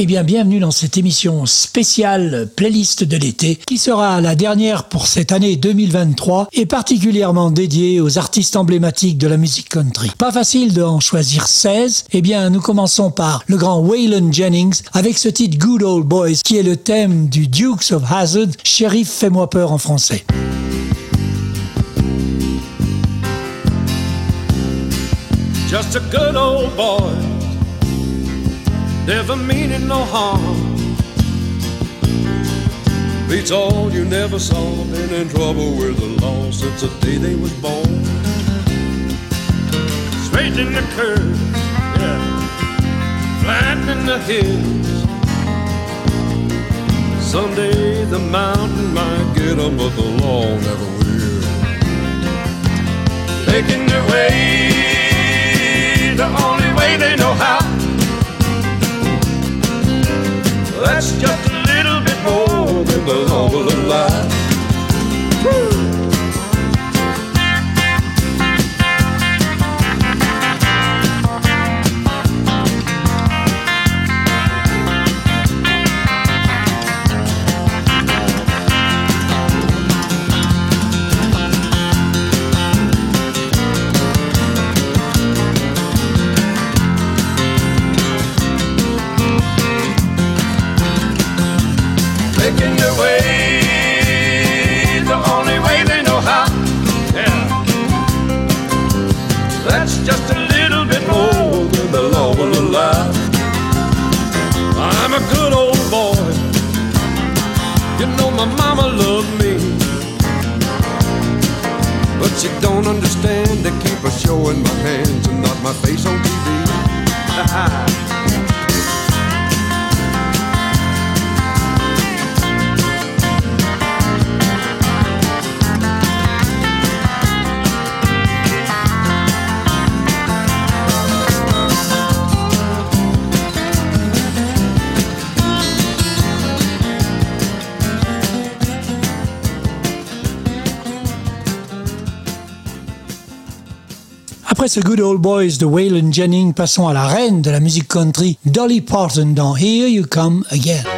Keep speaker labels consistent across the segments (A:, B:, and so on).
A: Eh bien, bienvenue dans cette émission spéciale playlist de l'été qui sera la dernière pour cette année 2023 et particulièrement dédiée aux artistes emblématiques de la musique country. Pas facile d'en choisir 16. Eh bien, nous commençons par le grand Waylon Jennings avec ce titre Good Old Boys qui est le thème du Dukes of Hazzard, Shérif fais-moi peur en français.
B: Just a good old boy, never meaning no harm. Beats all you never saw, been in trouble with the law since the day they was born. Straightening the curve, yeah, flattening the hills. Someday the mountain might get get 'em, but the law never will. Making their way the only way they know how. That's just a little bit more than the law will allow. Making
A: Ce Good Old Boys de Waylon Jennings, passons à la reine de la musique country, Dolly Parton dans Here You Come Again.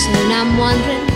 C: Soon I'm wondering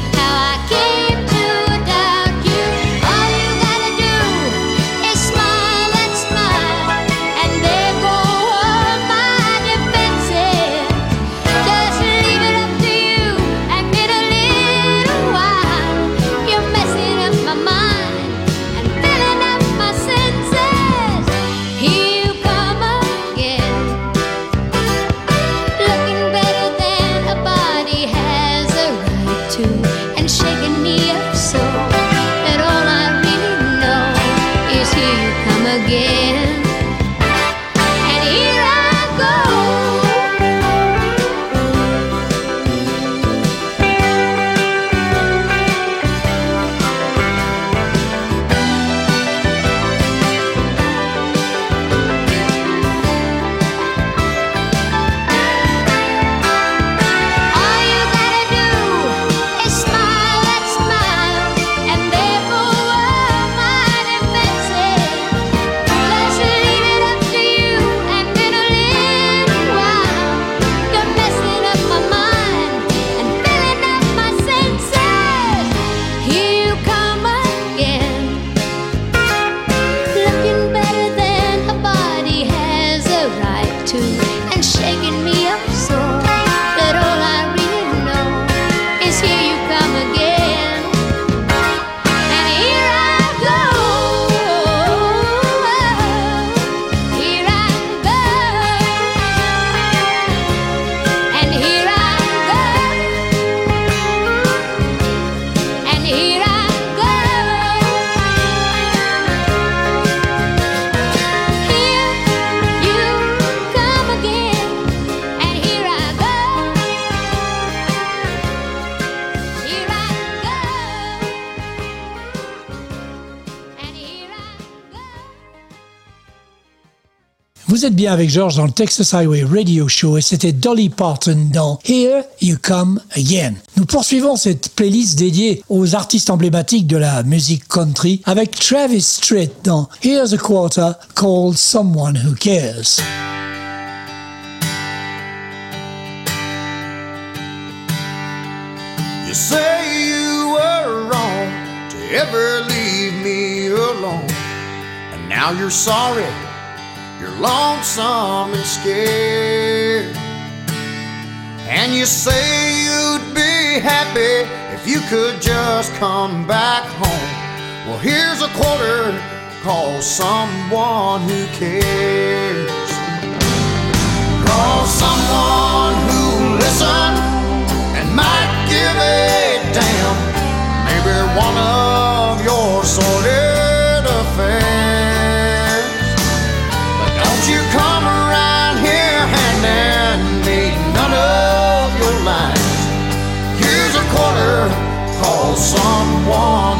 A: Vous êtes bien avec George dans le Texas Highway Radio Show et c'était Dolly Parton dans Here You Come Again. Nous poursuivons cette playlist dédiée aux artistes emblématiques de la musique country avec Travis Tritt dans Here's a Quarter Called Someone Who Cares.
D: You say you were wrong to ever leave me alone. And now you're sorry, lonesome and scared. And you say you'd be happy if you could just come back home. Well, here's a quarter, call someone who cares. Call someone who listens and might give a damn. Maybe one of your sordid someone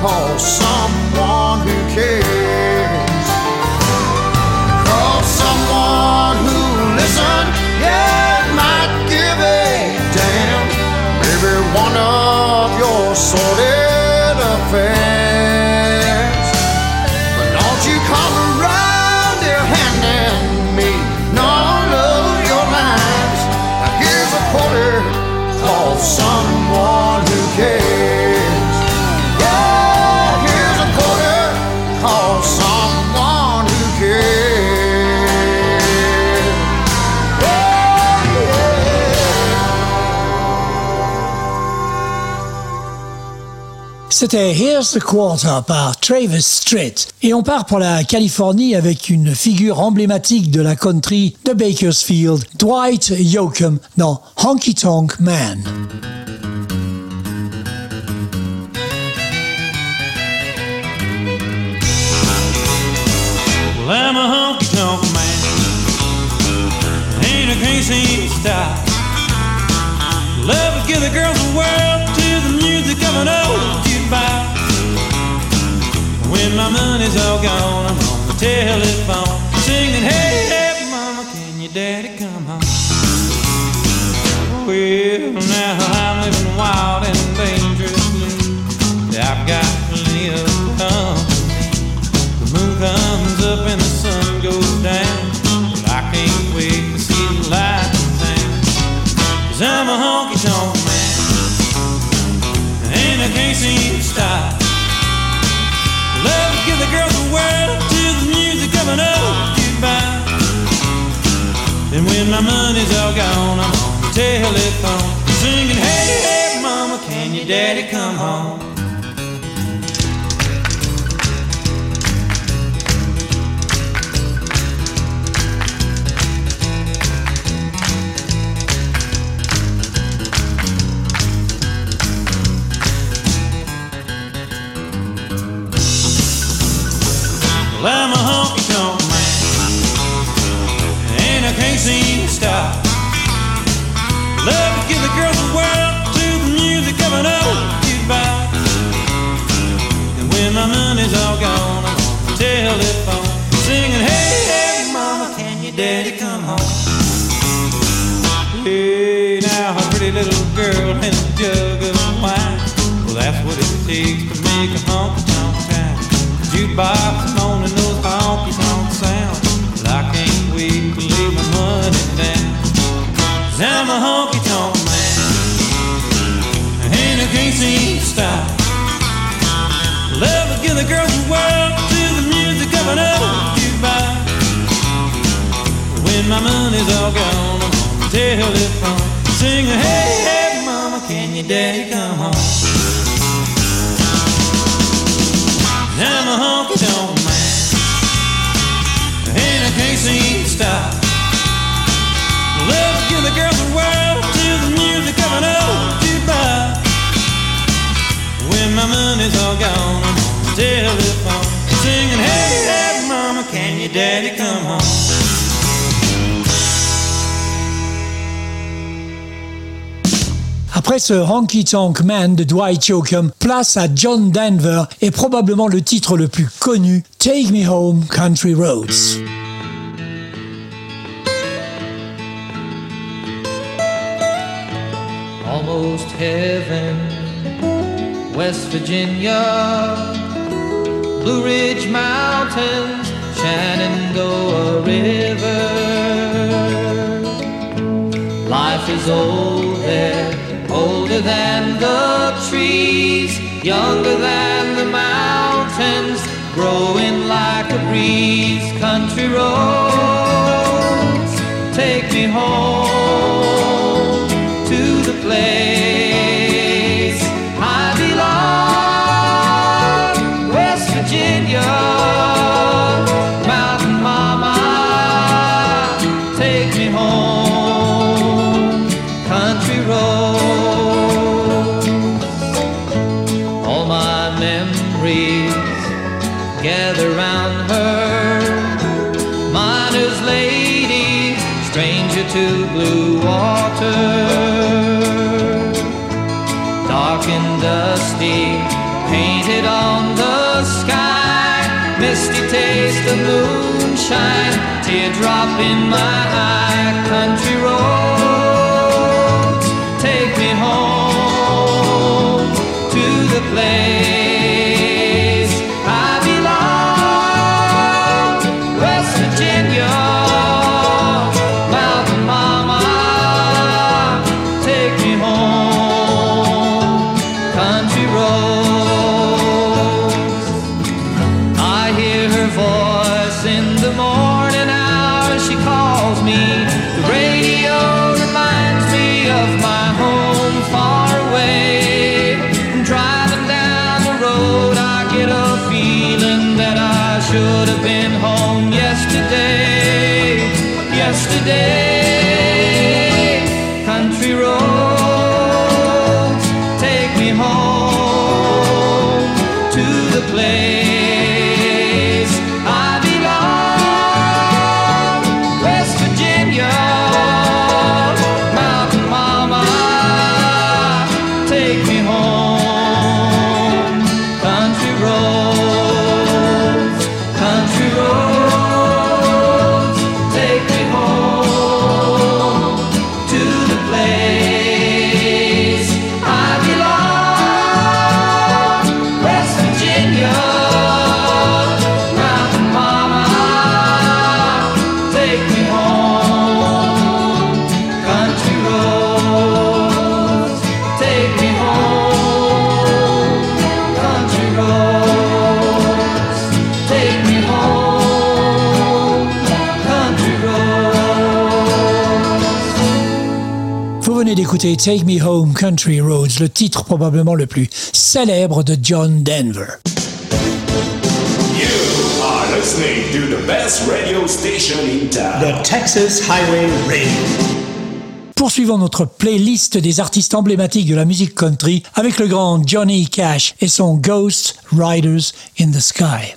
D: quarter, call
A: C'était Here's the Quarter par Travis Tritt. Et on part pour la Californie avec une figure emblématique de la country de Bakersfield, Dwight Yoakam dans Honky Tonk Man.
E: When my money's all gone, I'm on the telephone singing, Hey, hey, mama, can your daddy come home? Well, now I'm living wild and dangerously. My money's all gone, I'm on the telephone singing, Hey, hey, mama, can your daddy come home? Daddy come home? Hey, now a pretty little girl and a jug of wine. Well, that's what it takes to make a honky tonk town. Jukebox moaning those honky tonk sounds. Well, I can't wait to lay my money down. Cause I'm a honky tonk man. And I can't seem to stop. Love to give the girls telephone, singing, Hey, hey, mama, can your daddy come home? I'm a honky tonk man, and I can't seem to stop. Love to give the girls the world to the music of an old jukebox. When my money's all gone, I'm on the telephone, singing, Hey, hey, mama, can your daddy come home?
A: Après ce Honky Tonk Man de Dwight Yoakam, place à John Denver et probablement le titre le plus connu, Take Me Home Country Roads.
F: almost heaven. West Virginia, Blue Ridge Mountains, Shenandoah River. Life is old there, older than the trees, younger than the mountains, growing like a breeze. Country roads, take me home moonshine, teardrop in my eye.
A: D'écouter Take Me Home Country Roads, le titre probablement le plus célèbre de John Denver.
G: You are listening to the best radio station in town.
H: The Texas Highway Radio.
A: Poursuivons notre playlist des artistes emblématiques de la musique country avec le grand Johnny Cash et son Ghost Riders in the Sky.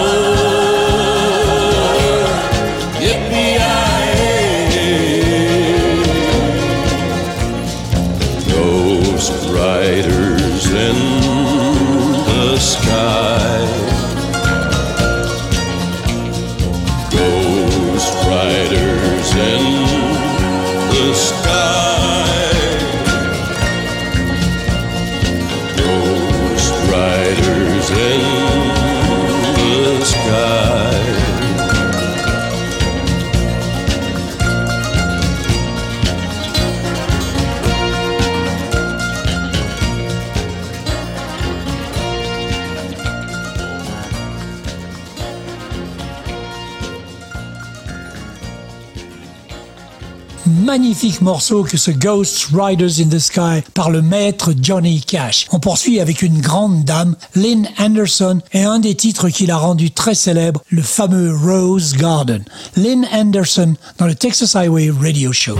A: Magnifique morceau que ce Ghost Riders in the Sky par le maître Johnny Cash. On poursuit avec une grande dame, Lynn Anderson, et un des titres qui l'a rendu très célèbre, le fameux Rose Garden. Lynn Anderson dans le Texas Highway Radio Show.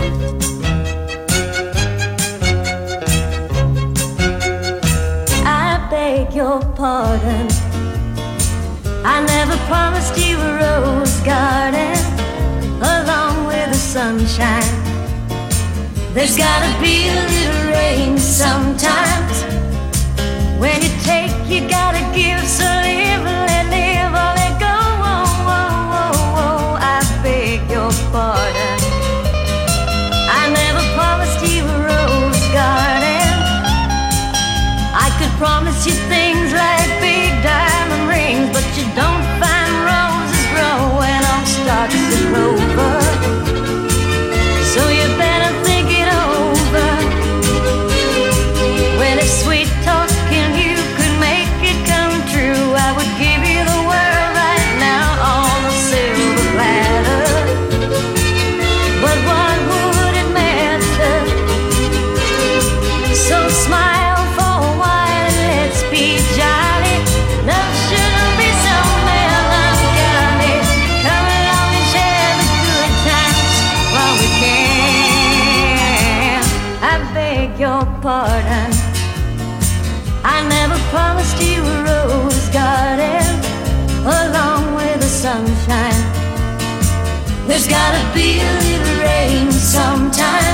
I: Your pardon. I never promised you a rose garden along with the sunshine. There's gotta be a little rain sometimes. When you take, you gotta There's gotta be a little rain sometime.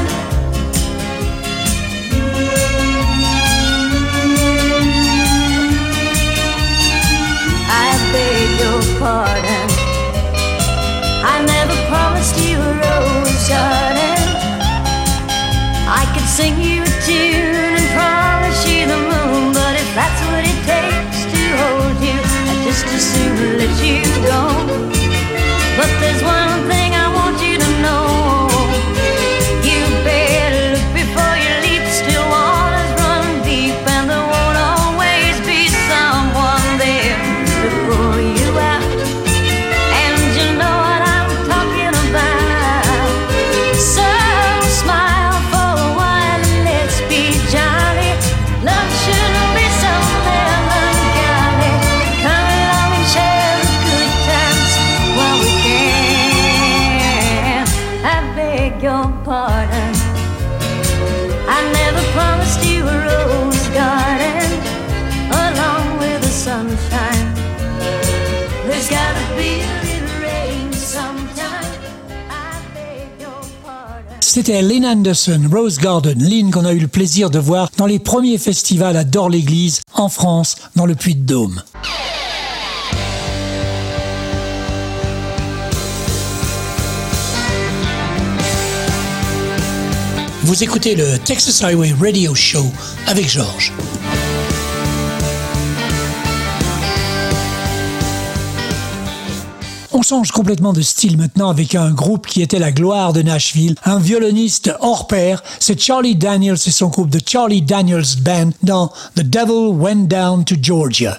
A: C'était Lynn Anderson, Rose Garden, Lynn qu'on a eu le plaisir de voir dans les premiers festivals à Dor-l'Église, en France, dans le Puy-de-Dôme. Vous écoutez le Texas Highway Radio Show avec Georges. On change complètement de style maintenant avec un groupe qui était la gloire de Nashville, un violoniste hors pair, c'est Charlie Daniels et son groupe de Charlie Daniels Band dans The Devil Went Down to Georgia.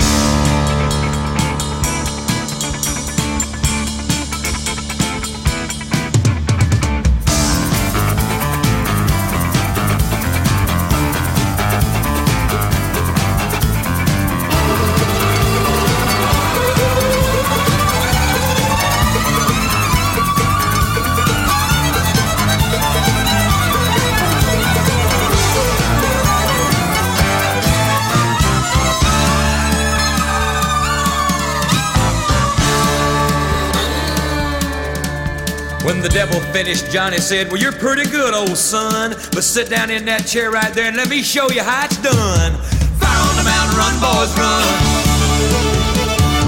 J: The devil finished, Johnny said, Well, you're pretty good, old son. But sit down in that chair right there and let me show you how it's done. Fire on the mountain, run, boys, run.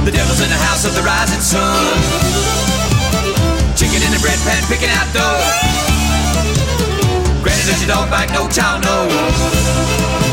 J: The devil's in the house of the rising sun. Chicken in the bread pan, picking out dough. Granny, does your dog bite? No child knows.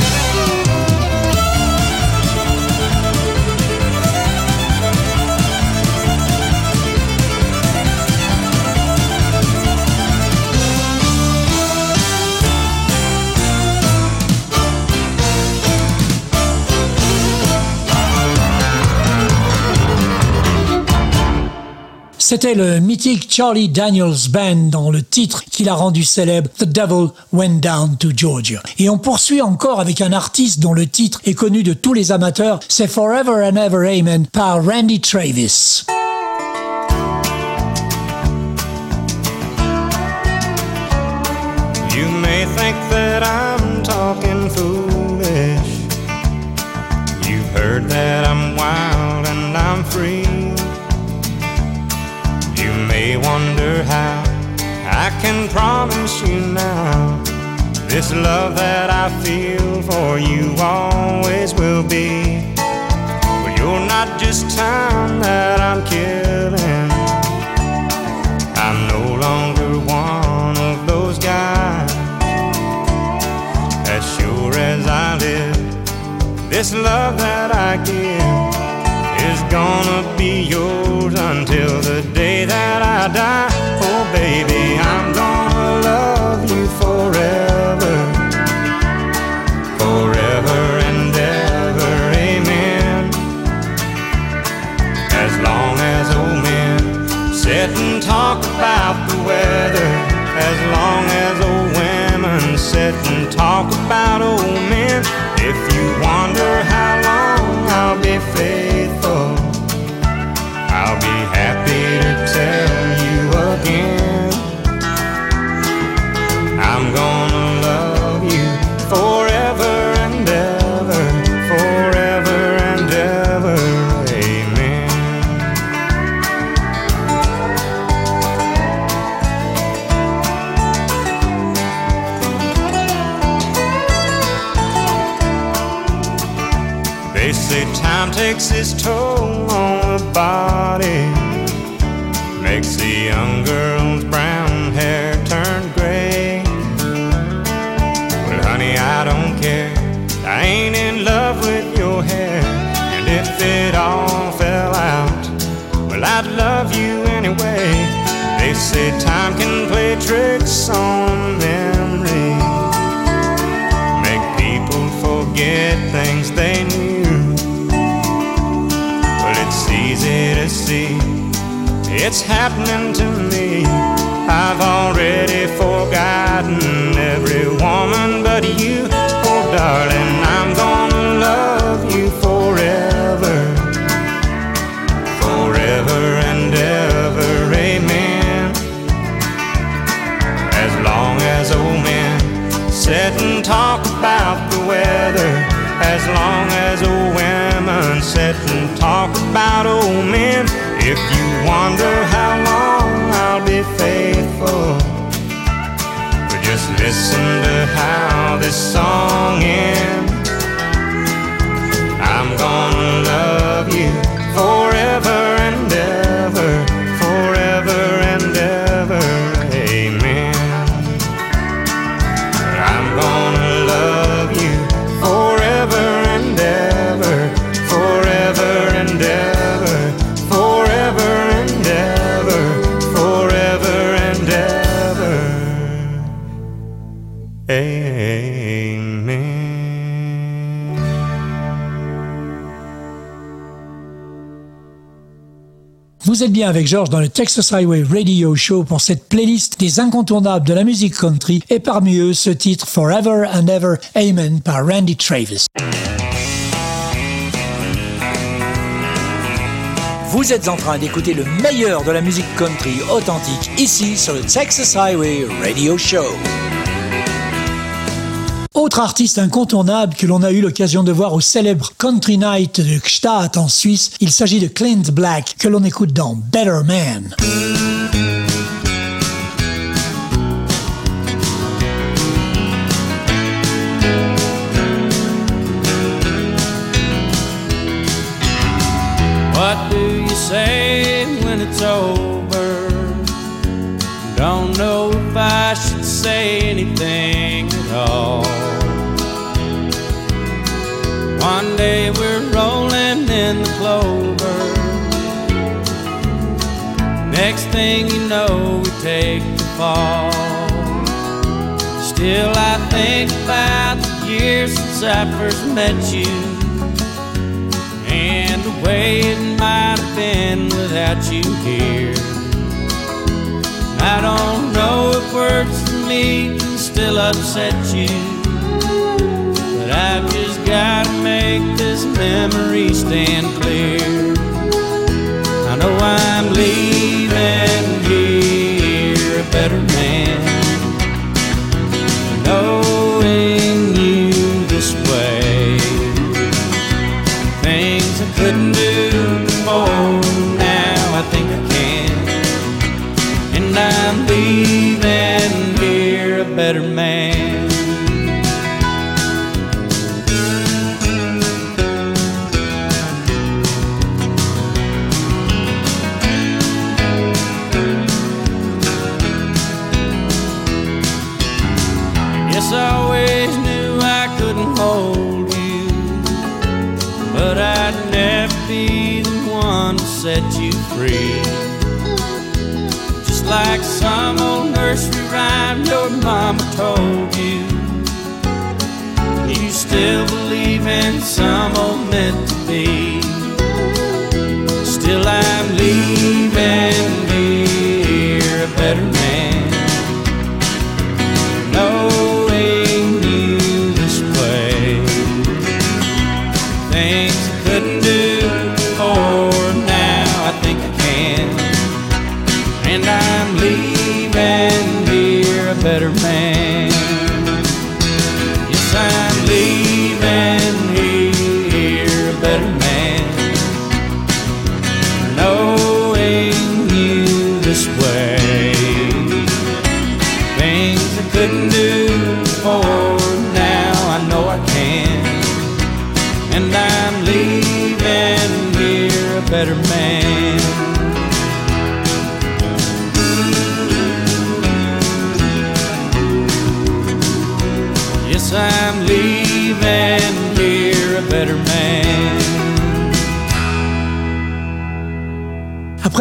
A: C'était le mythique Charlie Daniels Band dans le titre qui l'a rendu célèbre The Devil Went Down to Georgia. Et on poursuit encore avec un artiste dont le titre est connu de tous les amateurs, c'est Forever and Ever Amen par Randy Travis.
K: How I can promise you now. This love that I feel for you always will be. But you're not just time that I'm killing. I'm no longer one of those guys. As sure as I live, this love that I give gonna be yours until the day that I die. Oh, baby, I'm gonna love you forever, forever and ever. Amen. As long as old men sit and talk about the weather, as long as old women sit and talk about old men. If you wonder takes its toll on the body, makes the young girl's brown hair turn gray. Well, honey, I don't care. I ain't in love with your hair, and if it all fell out, well, I'd love you anyway. They say time can play tricks on it's happening to me. I've already forgotten every woman but you. Oh, darling, I'm gonna love you forever, forever and ever. Amen. As long as old men sit and talk about the weather. As long as old women sit and talk about old men. If you wonder listen to how this song ends.
A: Vous êtes bien avec George dans le Texas Highway Radio Show pour cette playlist des incontournables de la musique country et parmi eux ce titre Forever and Ever Amen par Randy Travis. Vous êtes en train d'écouter le meilleur de la musique country authentique ici sur le Texas Highway Radio Show. Autre artiste incontournable que l'on a eu l'occasion de voir au célèbre Country Night de Gstaad en Suisse, il s'agit de Clint Black que l'on écoute dans Better Man.
E: What do you say when it's over? Don't know if I should say anything all. One day we're rolling in the clover. Next thing you know, we take the fall. Still, I think about the years since I first met you and the way it might have been without you here. I don't know if words for me still upset you, but I've just gotta make this memory stand clear. I know I'm leaving here a better man,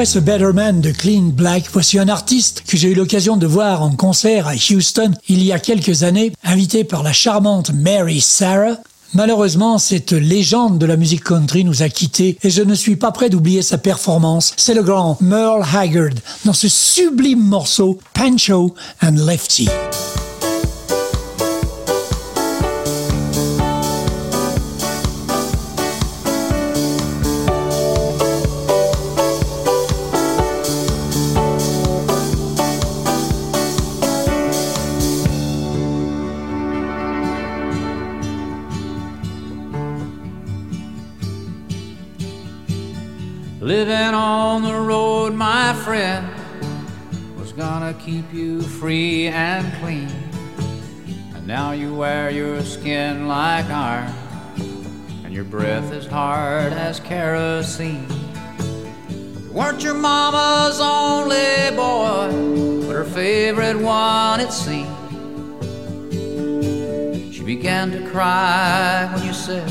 A: Après ce Better Man de Clean Black, voici un artiste que j'ai eu l'occasion de voir en concert à Houston il y a quelques années, invité par la charmante Mary Sarah. Malheureusement, cette légende de la musique country nous a quittés et je ne suis pas prêt d'oublier sa performance. C'est le grand Merle Haggard dans ce sublime morceau Pancho and Lefty.
F: Keep you free and clean. And now you wear your skin like iron, and your breath is hard as kerosene. You weren't your mama's only boy, but her favorite one, it seemed. She began to cry when you said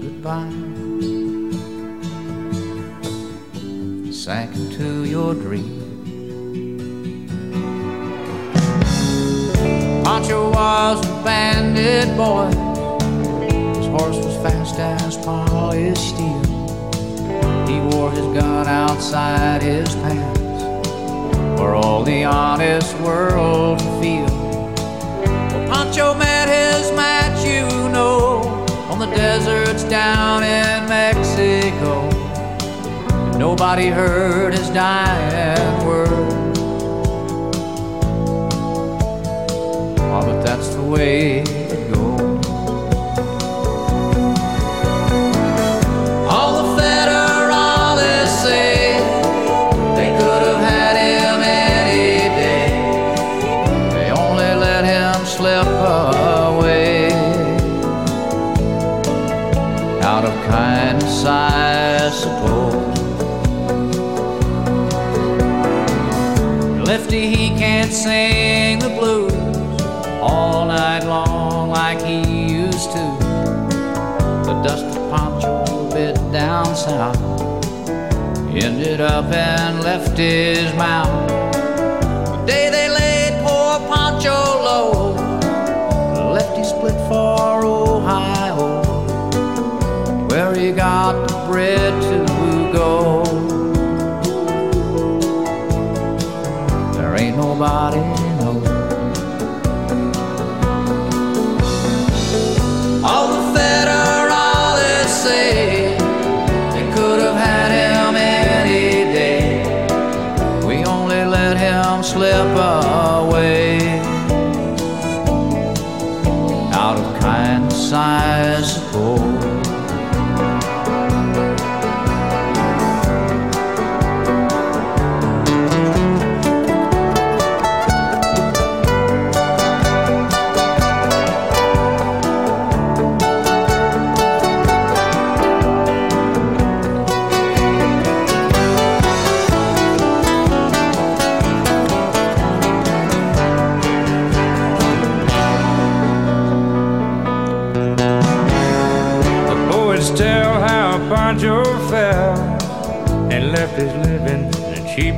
F: goodbye. sank into your dream. Pancho was a bandit boy. His horse was fast as polished steel. He wore his gun outside his pants for all the honest world to feel. Well, Pancho met his match, you know, on the deserts down in Mexico. Nobody heard his dying words. Way it goes. All the federalists say they could have had him any day. They only let him slip away out of kindness, I suppose. Lefty, he can't sing the blues all night long like he used to. The dust of Pancho bit down south ended up and left his mouth. The day they laid poor Pancho low, Lefty split for Ohio, where he got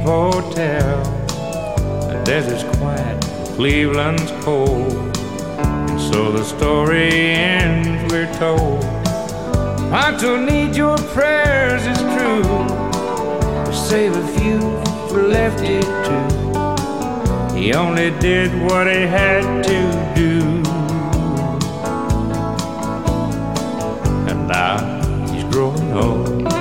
L: hotel. The desert's quiet, Cleveland's cold. And so the story ends, we're told. Pancho need your prayers, it's true. Save a few for Lefty too. He only did what he had to do. And now he's growing old.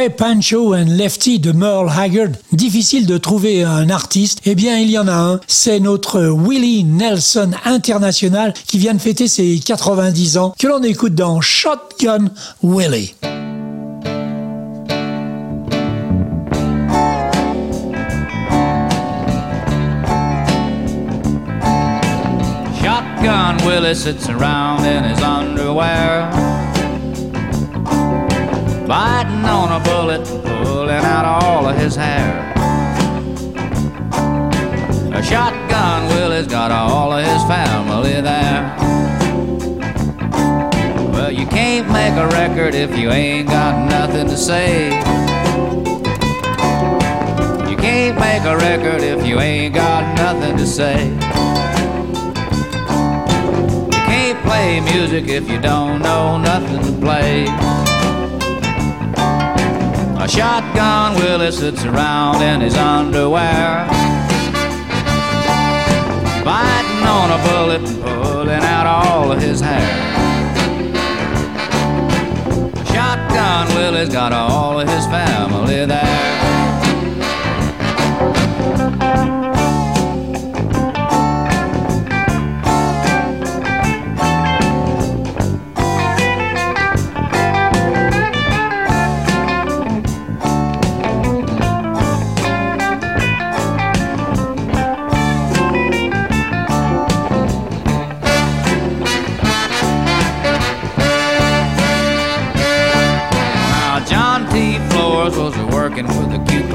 A: Après Pancho and Lefty de Merle Haggard, difficile de trouver un artiste. Eh bien, il y en a un. C'est notre Willie Nelson International qui vient de fêter ses 90 ans, que l'on écoute dans Shotgun Willie.
F: Shotgun Willie sits around in his underwear, biting on a bullet, pulling out all of his hair. A shotgun Willie's got all of his family there. Well, you can't make a record if you ain't got nothing to say. You can't make a record if you ain't got nothing to say. You can't play music if you don't know nothing to play. Shotgun Willie sits around in his underwear, biting on a bullet and pulling out all of his hair. Shotgun Willie's got all of his family there.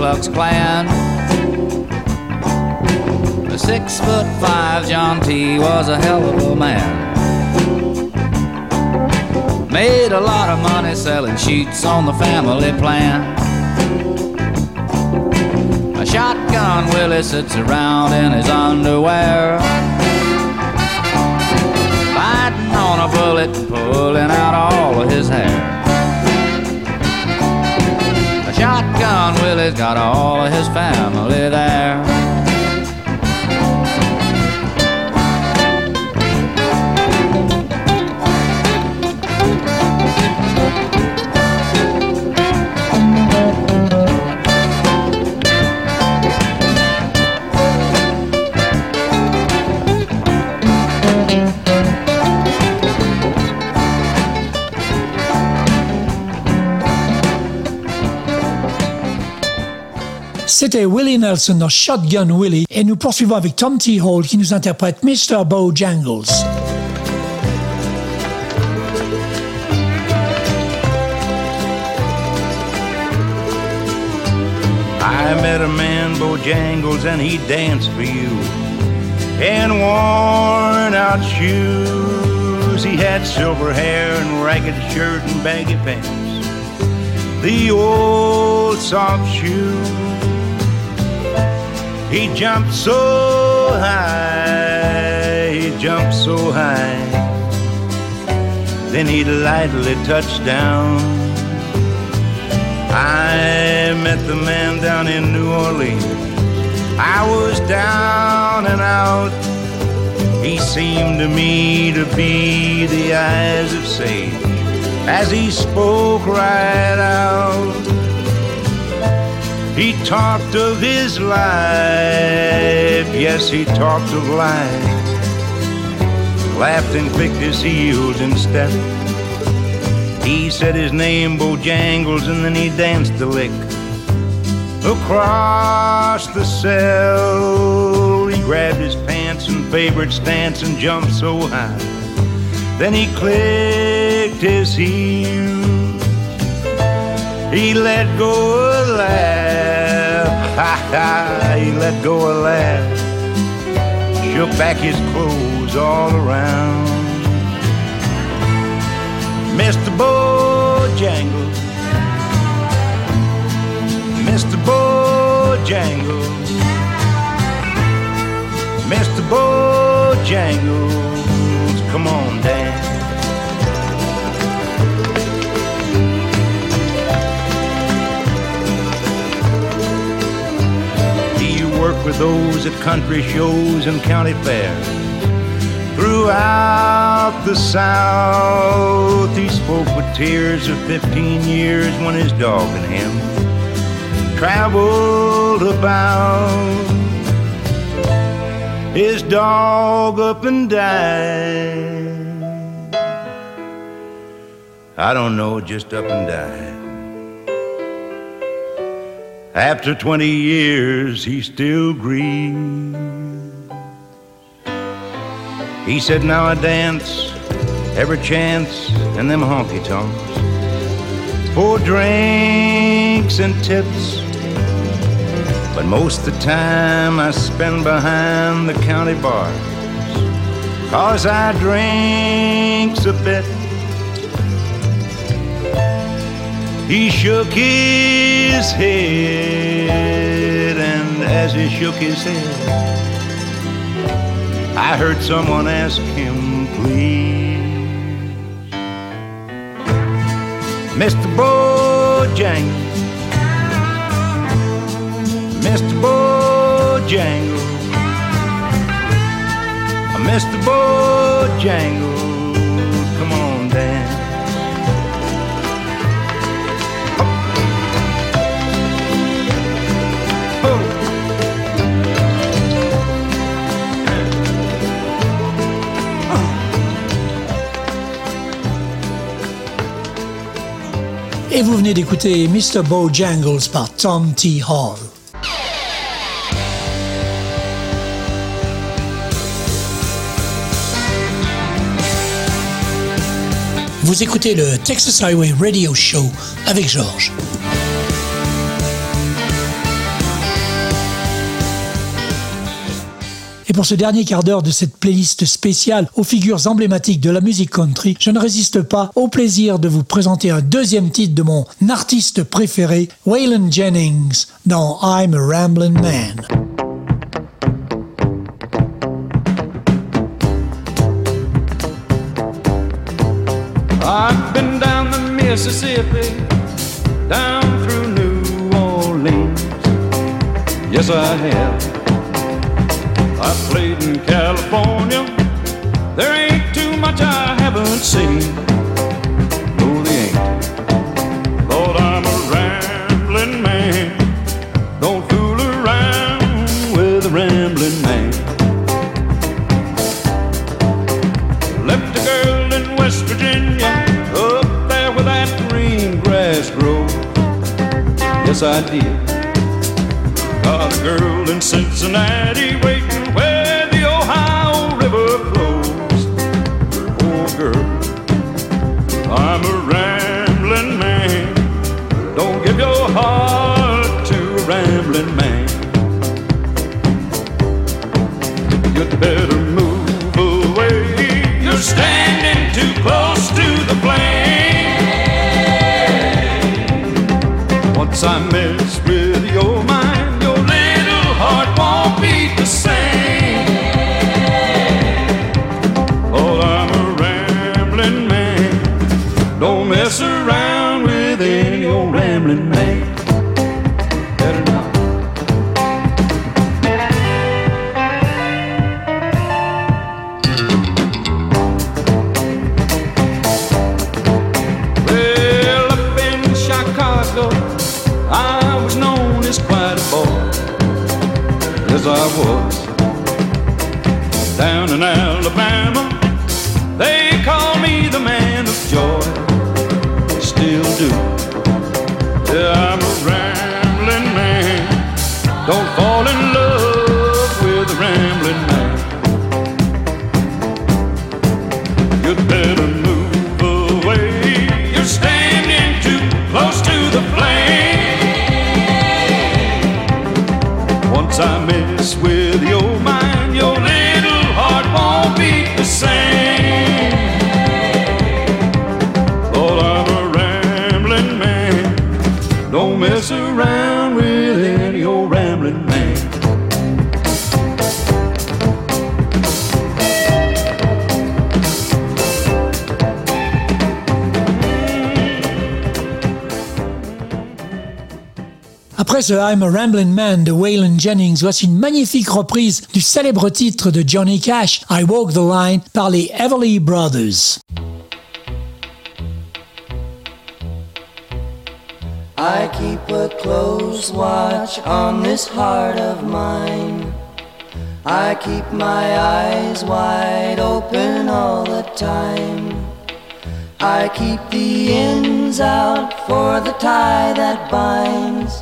F: Klux Klan. The six foot five John T. was a hell of a man. Made a lot of money selling sheets on the family plan. A shotgun Willie sits around in his underwear. Biting on a bullet, pulling out all of his hair. Shotgun Willie's got all of his family there.
A: C'était Willie Nelson dans Shotgun Willie et nous poursuivons avec Tom T. Hall qui nous interprète Mr. Bojangles.
L: I met a man, Bojangles, and he danced for you. In worn out shoes, he had silver hair and ragged shirt and baggy pants. The old soft shoe. He jumped so high, he jumped so high. Then he lightly touched down. I met the man down in New Orleans. I was down and out. He seemed to me to be the eyes of sage as he spoke right out. He talked of his life, yes, he talked of life. Laughed and clicked his heels in step. He said his name, Bojangles, and then he danced a lick across the cell. He grabbed his pants and favorite stance and jumped so high. Then he clicked his heels. He let go a laugh. Ha ha, he let go a laugh. Shook back his clothes all around. Mr. Bojangles. Mr. Bojangles. Mr. Bojangles. Come on, Dan. With those at country shows and county fairs. Throughout the South, he spoke with tears of 15 years when his dog and him traveled about. His dog up and died. I don't know, just up and died. After 20 years, he still grieves. He said, Now I dance every chance in them honky tonks for drinks and tips. But most of the time I spend behind the county bars. Cause I drinks a bit. He shook his head, and as he shook his head, I heard someone ask him, please. Mr. Bojangles, Mr. Bojangles, Mr. Bojangles, come on, Dan.
A: Et vous venez d'écouter Mr. Bojangles par Tom T. Hall. Vous écoutez le Texas Highway Radio Show avec Georges. Pour ce dernier quart d'heure de cette playlist spéciale aux figures emblématiques de la musique country, je ne résiste pas au plaisir de vous présenter un deuxième titre de mon artiste préféré, Waylon Jennings, dans I'm a Ramblin' Man.
B: I played in California. There ain't too much I haven't seen. No, they ain't. Lord, I'm a rambling man. Don't fool around with a rambling man. Left a girl in West Virginia, up there where that green grass grows. Yes, I did. Got a girl in Cincinnati waiting I mess with
A: ce I'm a Ramblin' Man de Waylon Jennings, voici une magnifique reprise du célèbre titre de Johnny Cash, I Walk the Line, par les Everly Brothers.
M: I keep a close watch on this heart of mine. I keep my eyes wide open all the time. I keep the ends out for the tie that binds.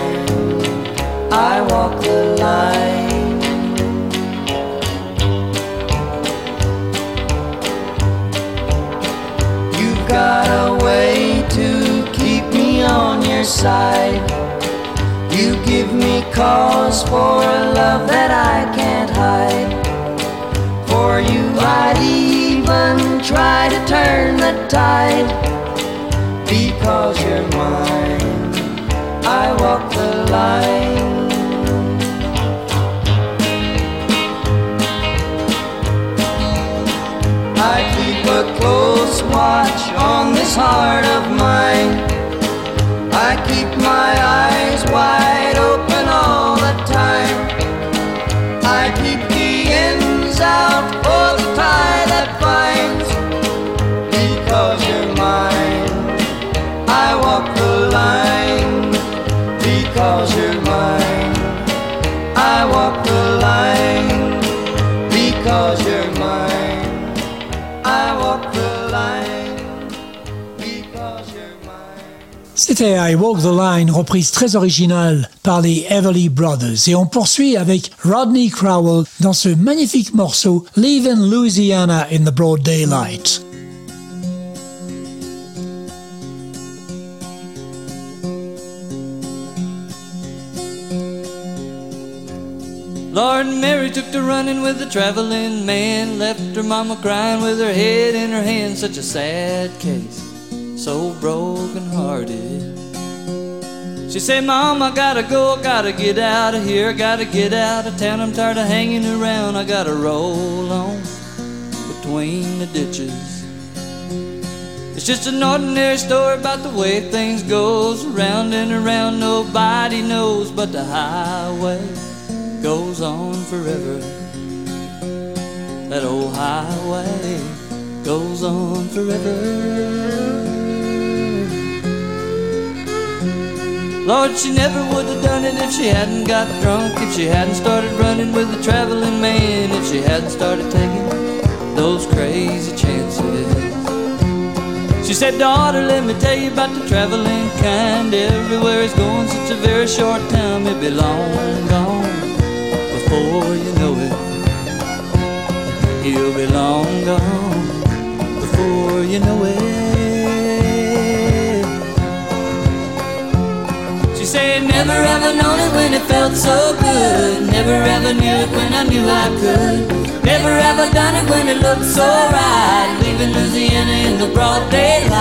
M: I walk the line. You've got a way to keep me on your side. You give me cause for a love that I can't hide. For you, I'd even try to turn the tide because you're mine. I walk the line. A close watch on this heart of mine. I keep my eyes wide
A: C'était I Walk the Line, reprise très originale par les Everly Brothers. Et on poursuit avec Rodney Crowell dans ce magnifique morceau Leaving Louisiana in the Broad Daylight.
N: Lord Mary took to running with the traveling man, left her mama crying with her head in her hand. Such a sad case, so broken hearted. She said, Mom, I gotta go, I gotta get out of here, I gotta get out of town. I'm tired of hanging around, I gotta roll on between the ditches. It's just an ordinary story about the way things goes around and around. Nobody knows, but the highway goes on forever. That old highway goes on forever. Lord, she never would have done it if she hadn't got drunk, if she hadn't started running with a traveling man, if she hadn't started taking those crazy chances. She said, Daughter, let me tell you about the traveling kind. Everywhere is going such a very short time, it'll be long gone before you know it. He'll be long gone before you know it. Never ever known it when it felt so good. Never ever knew it when I knew I could. Never ever done it when it looked so right. Leaving Louisiana in the broad daylight.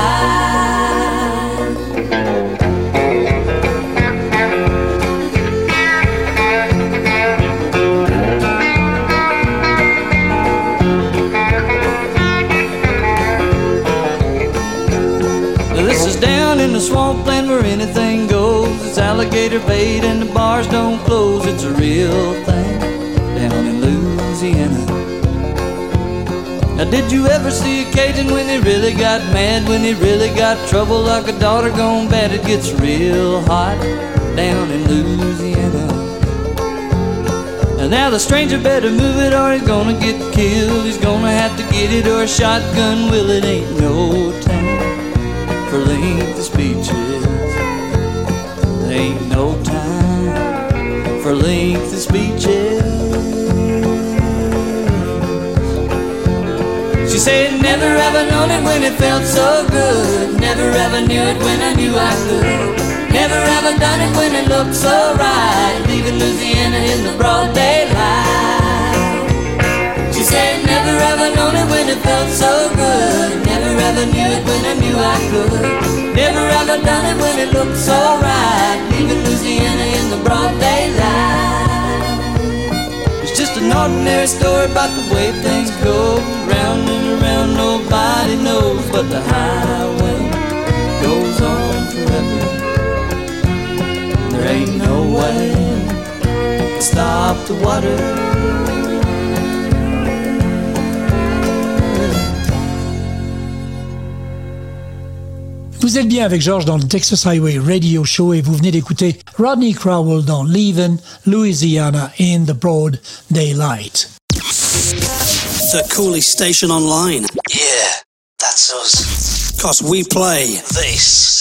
N: Alligator bait and the bars don't close. It's a real thing down in Louisiana. Now, did you ever see a Cajun when he really got mad? When he really got trouble like a daughter gone bad? It gets real hot down in Louisiana. Now the stranger better move it or he's gonna get killed. He's gonna have to get it or a shotgun will. It ain't no time for lengthy speeches. Lengthy speeches. She said, Never ever known it when it felt so good. Never ever knew it when I knew I could. Never ever done it when it looked so right. Leaving Louisiana in the broad daylight. She said, Never ever known it when it felt so good. Ever knew it when I knew I could. Never ever done it when it looked so right. Leaving Louisiana in the broad daylight. It's just an ordinary story about the way things go. Round and around, nobody knows, but the highway goes on forever. There ain't no way to stop the water.
A: Vous êtes bien avec George dans le Texas Highway Radio Show et vous venez d'écouter Rodney Crowell dans Leavin', Louisiana in the Broad Daylight.
O: The coolest station online. Yeah, that's us. Cause we play this.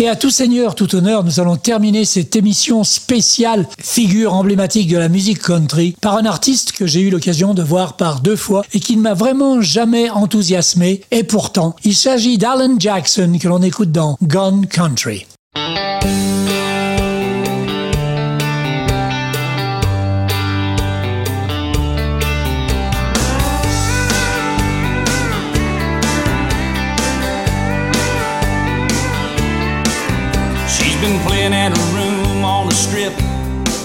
A: Et à tout seigneur, tout honneur, nous allons terminer cette émission spéciale figure emblématique de la musique country par un artiste que j'ai eu l'occasion de voir par deux fois et qui ne m'a vraiment jamais enthousiasmé. Et pourtant, il s'agit d'Alan Jackson que l'on écoute dans Gone Country.
E: Been at a room on the strip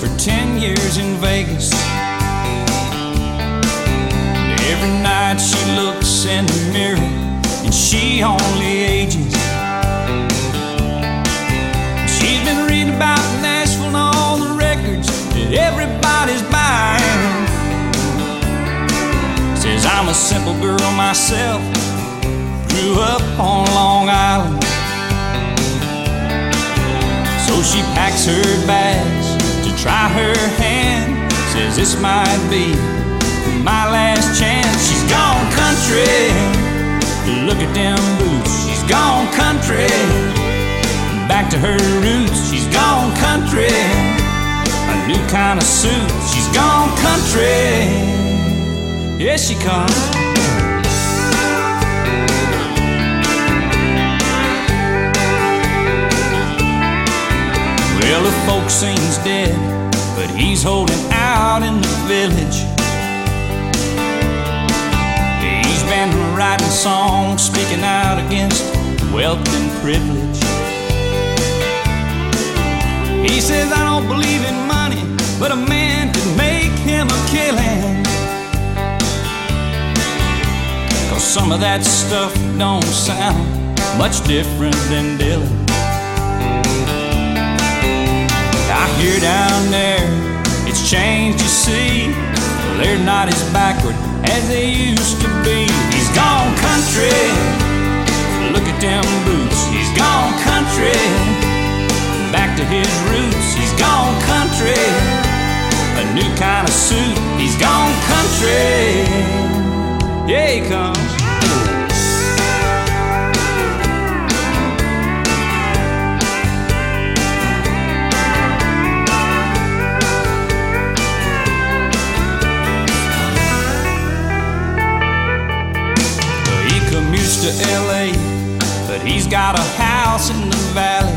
E: for 10 years in Vegas. Every night she looks in the mirror and she only ages. She's been reading about Nashville and all the records that everybody's buying. Says I'm a simple girl myself, grew up on Long Island. So she packs her bags to try her hand. Says this might be my last chance. She's gone country. Look at them boots. She's gone country. Back to her roots. She's gone country. A new kind of suit. She's gone country. Yes, she comes. Sings dead, but he's holding out in the village. He's been writing songs, speaking out against wealth and privilege. He says, I don't believe in money, but a man could make him a killing. Cause some of that stuff don't sound much different than Dylan. Down there, it's changed, you see. They're not as backward as they used to be. He's gone country. Look at them boots. He's gone country. Back to his roots. He's gone country. A new kind of suit. He's gone country. Yeah, he comes. To LA, but he's got a house in the valley.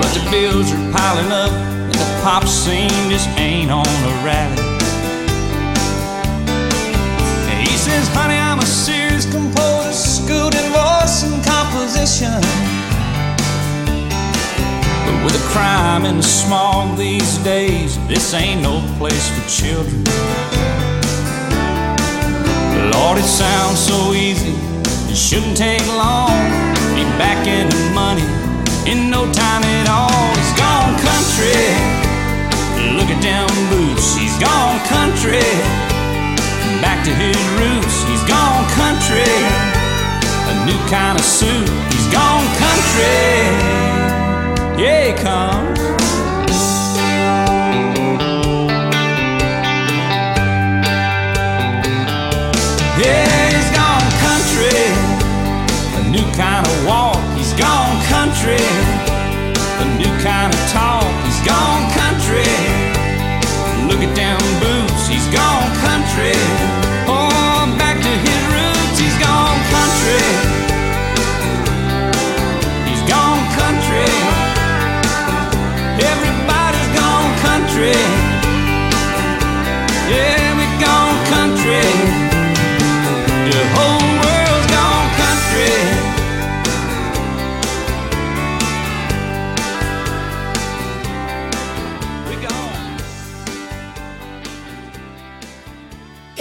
E: But the bills are piling up, and the pop scene just ain't on a rally. And he says, honey, I'm a serious composer, schooled in voice and composition. But with the crime and the smog these days, this ain't no place for children. Lord, it sounds so easy, it shouldn't take long. Be back in the money in no time at all. He's gone country. Look at them boots. He's gone country. Back to his roots. He's gone country. A new kind of suit. He's gone country. Yeah, he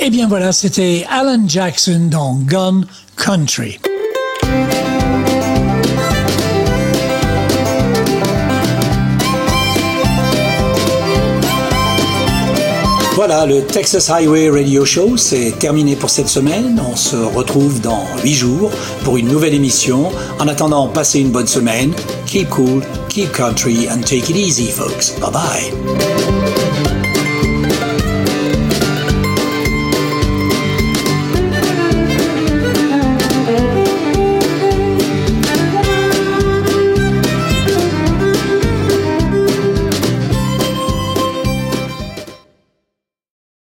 A: Eh bien voilà, c'était Alan Jackson dans Gun Country. Voilà, le Texas Highway Radio Show, c'est terminé pour cette semaine. On se retrouve dans 8 jours pour une nouvelle émission. En attendant, passez une bonne semaine. Keep cool, keep country, and take it easy, folks. Bye bye.